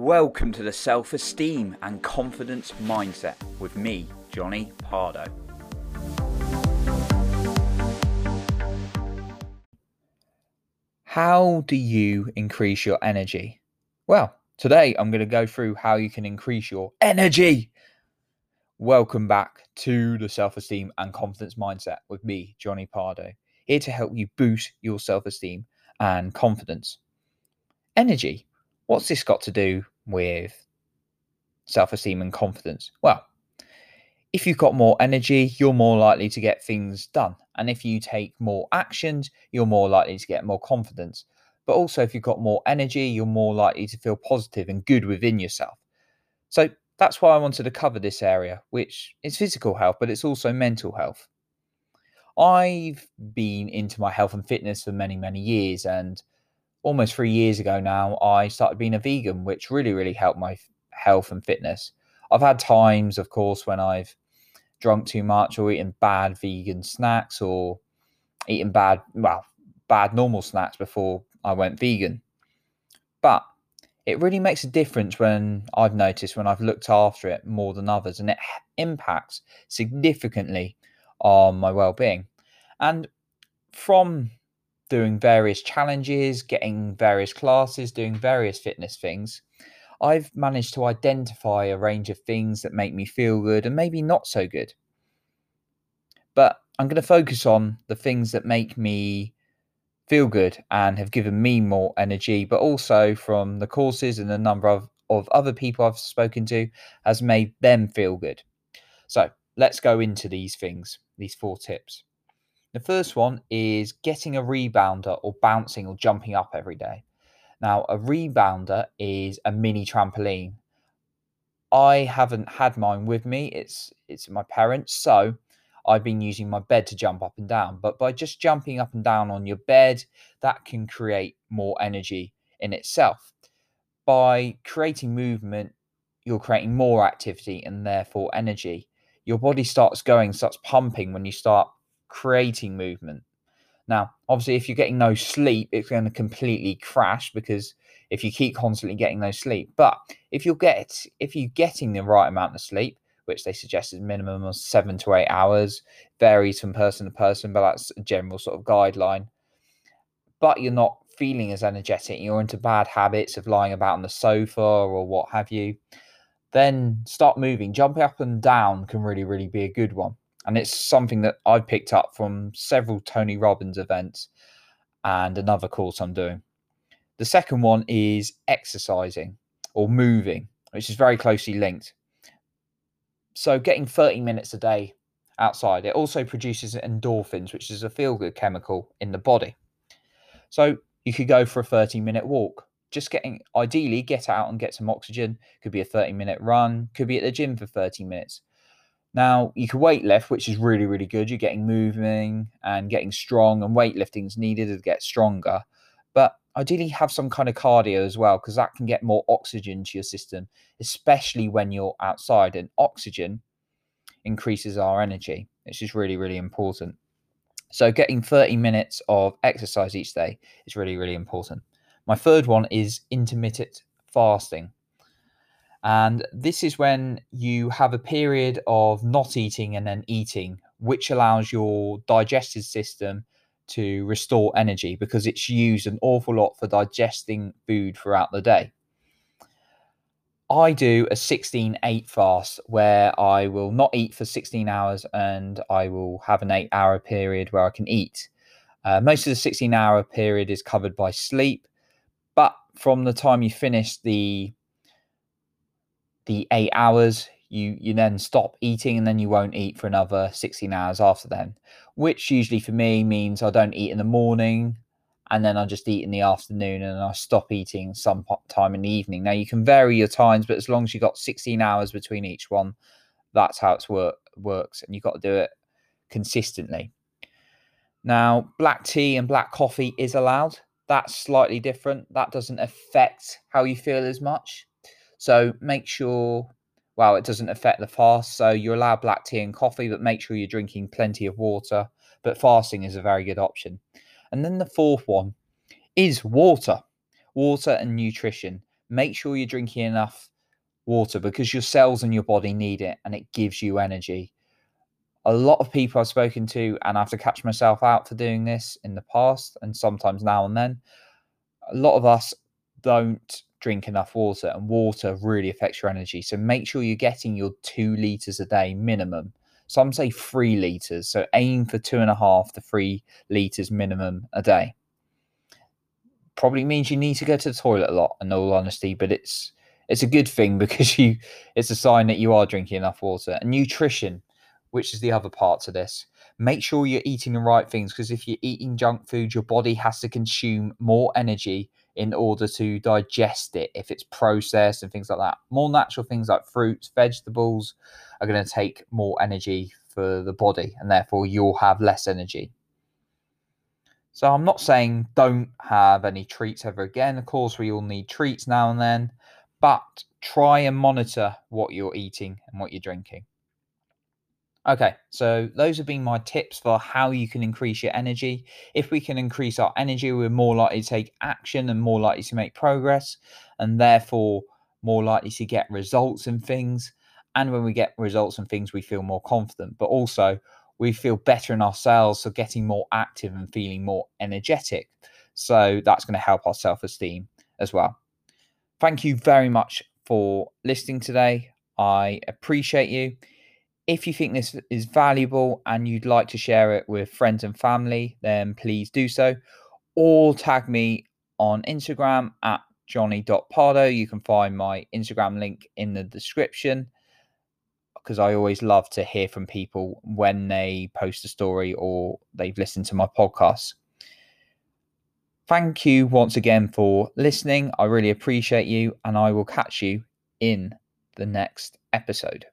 Welcome to the Self Esteem and Confidence Mindset with me, Jonny Pardoe. How do you increase your energy? Well, today I'm going to go through how you can increase your energy. Welcome back to the Self Esteem and Confidence Mindset with me, Jonny Pardoe, here to help you boost your self esteem and confidence. Energy What's this got to do with self esteem and confidence? Well, if you've got more energy, you're more likely to get things done. And if you take more actions, you're more likely to get more confidence. But also, if you've got more energy, you're more likely to feel positive and good within yourself. So that's why I wanted to cover this area, which is physical health, but it's also mental health. I've been into my health and fitness for many, many years, and almost three years ago now, I started being a vegan, which really, really helped my health and fitness. I've had times, of course, when I've drunk too much or eaten bad vegan snacks or eaten bad, well, bad normal snacks before I went vegan. But it really makes a difference when I've noticed when I've looked after it more than others, and it impacts significantly on my well being. And from doing various challenges, getting various classes, doing various fitness things, I've managed to identify a range of things that make me feel good and maybe not so good. But I'm going to focus on the things that make me feel good and have given me more energy, but also from the courses and the number of, of other people I've spoken to has made them feel good. So let's go into these things, these four tips. The first one is getting a rebounder or bouncing or jumping up every day. Now, a rebounder is a mini trampoline. I haven't had mine with me. It's it's my parents, so I've been using my bed to jump up and down. But by just jumping up and down on your bed, that can create more energy in itself. By creating movement, you're creating more activity and therefore energy. Your body starts going, starts pumping when you start creating movement. Now, obviously, if you're getting no sleep, it's going to completely crash because if you keep constantly getting no sleep. But if you get if you're getting the right amount of sleep, which they suggest is minimum of seven to eight hours, varies from person to person, but that's a general sort of guideline. But you're not feeling as energetic, you're into bad habits of lying about on the sofa or what have you, then start moving. Jumping up and down can really, really be a good one. And it's something that I picked up from several Tony Robbins events and another course I'm doing. The second one is exercising or moving, which is very closely linked. So, getting 30 minutes a day outside, it also produces endorphins, which is a feel good chemical in the body. So, you could go for a 30 minute walk. Just getting, ideally, get out and get some oxygen. Could be a 30 minute run, could be at the gym for 30 minutes. Now, you can weight lift, which is really, really good. You're getting moving and getting strong, and weightlifting is needed to get stronger. But ideally, have some kind of cardio as well, because that can get more oxygen to your system, especially when you're outside. And oxygen increases our energy, which is really, really important. So, getting 30 minutes of exercise each day is really, really important. My third one is intermittent fasting. And this is when you have a period of not eating and then eating, which allows your digestive system to restore energy because it's used an awful lot for digesting food throughout the day. I do a 16 8 fast where I will not eat for 16 hours and I will have an eight hour period where I can eat. Uh, most of the 16 hour period is covered by sleep, but from the time you finish the the eight hours, you you then stop eating and then you won't eat for another 16 hours after then, which usually for me means I don't eat in the morning and then I just eat in the afternoon and I stop eating some time in the evening. Now you can vary your times, but as long as you've got 16 hours between each one, that's how it's work works, and you've got to do it consistently. Now, black tea and black coffee is allowed. That's slightly different. That doesn't affect how you feel as much. So make sure, well, it doesn't affect the fast. So you allow black tea and coffee, but make sure you're drinking plenty of water. But fasting is a very good option. And then the fourth one is water, water and nutrition. make sure you're drinking enough water because your cells and your body need it and it gives you energy. A lot of people I've spoken to, and I have to catch myself out for doing this in the past and sometimes now and then. A lot of us don't drink enough water, and water really affects your energy. So make sure you're getting your two liters a day minimum. Some say three liters. So aim for two and a half to three liters minimum a day. Probably means you need to go to the toilet a lot, in all honesty, but it's it's a good thing because you it's a sign that you are drinking enough water and nutrition which is the other part to this make sure you're eating the right things because if you're eating junk food your body has to consume more energy in order to digest it if it's processed and things like that. More natural things like fruits vegetables are going to take more energy for the body and therefore you'll have less energy. So i'm not saying don't have any treats ever again. Of course we all need treats now and then but try and monitor what you're eating and what you're drinking. Okay, so those have been my tips for how you can increase your energy. If we can increase our energy, we're more likely to take action and more likely to make progress, and therefore more likely to get results and things. And when we get results and things, we feel more confident, but also we feel better in ourselves, so getting more active and feeling more energetic. So that's going to help our self esteem as well thank you very much for listening today. I appreciate you. If you think this is valuable and you'd like to share it with friends and family, then please do so. Or tag me on Instagram at jonny.pardoe. You can find my Instagram link in the description because I always love to hear from people when they post a story or they've listened to my podcast. Thank you once again for listening. I really appreciate you, and I will catch you in the next episode.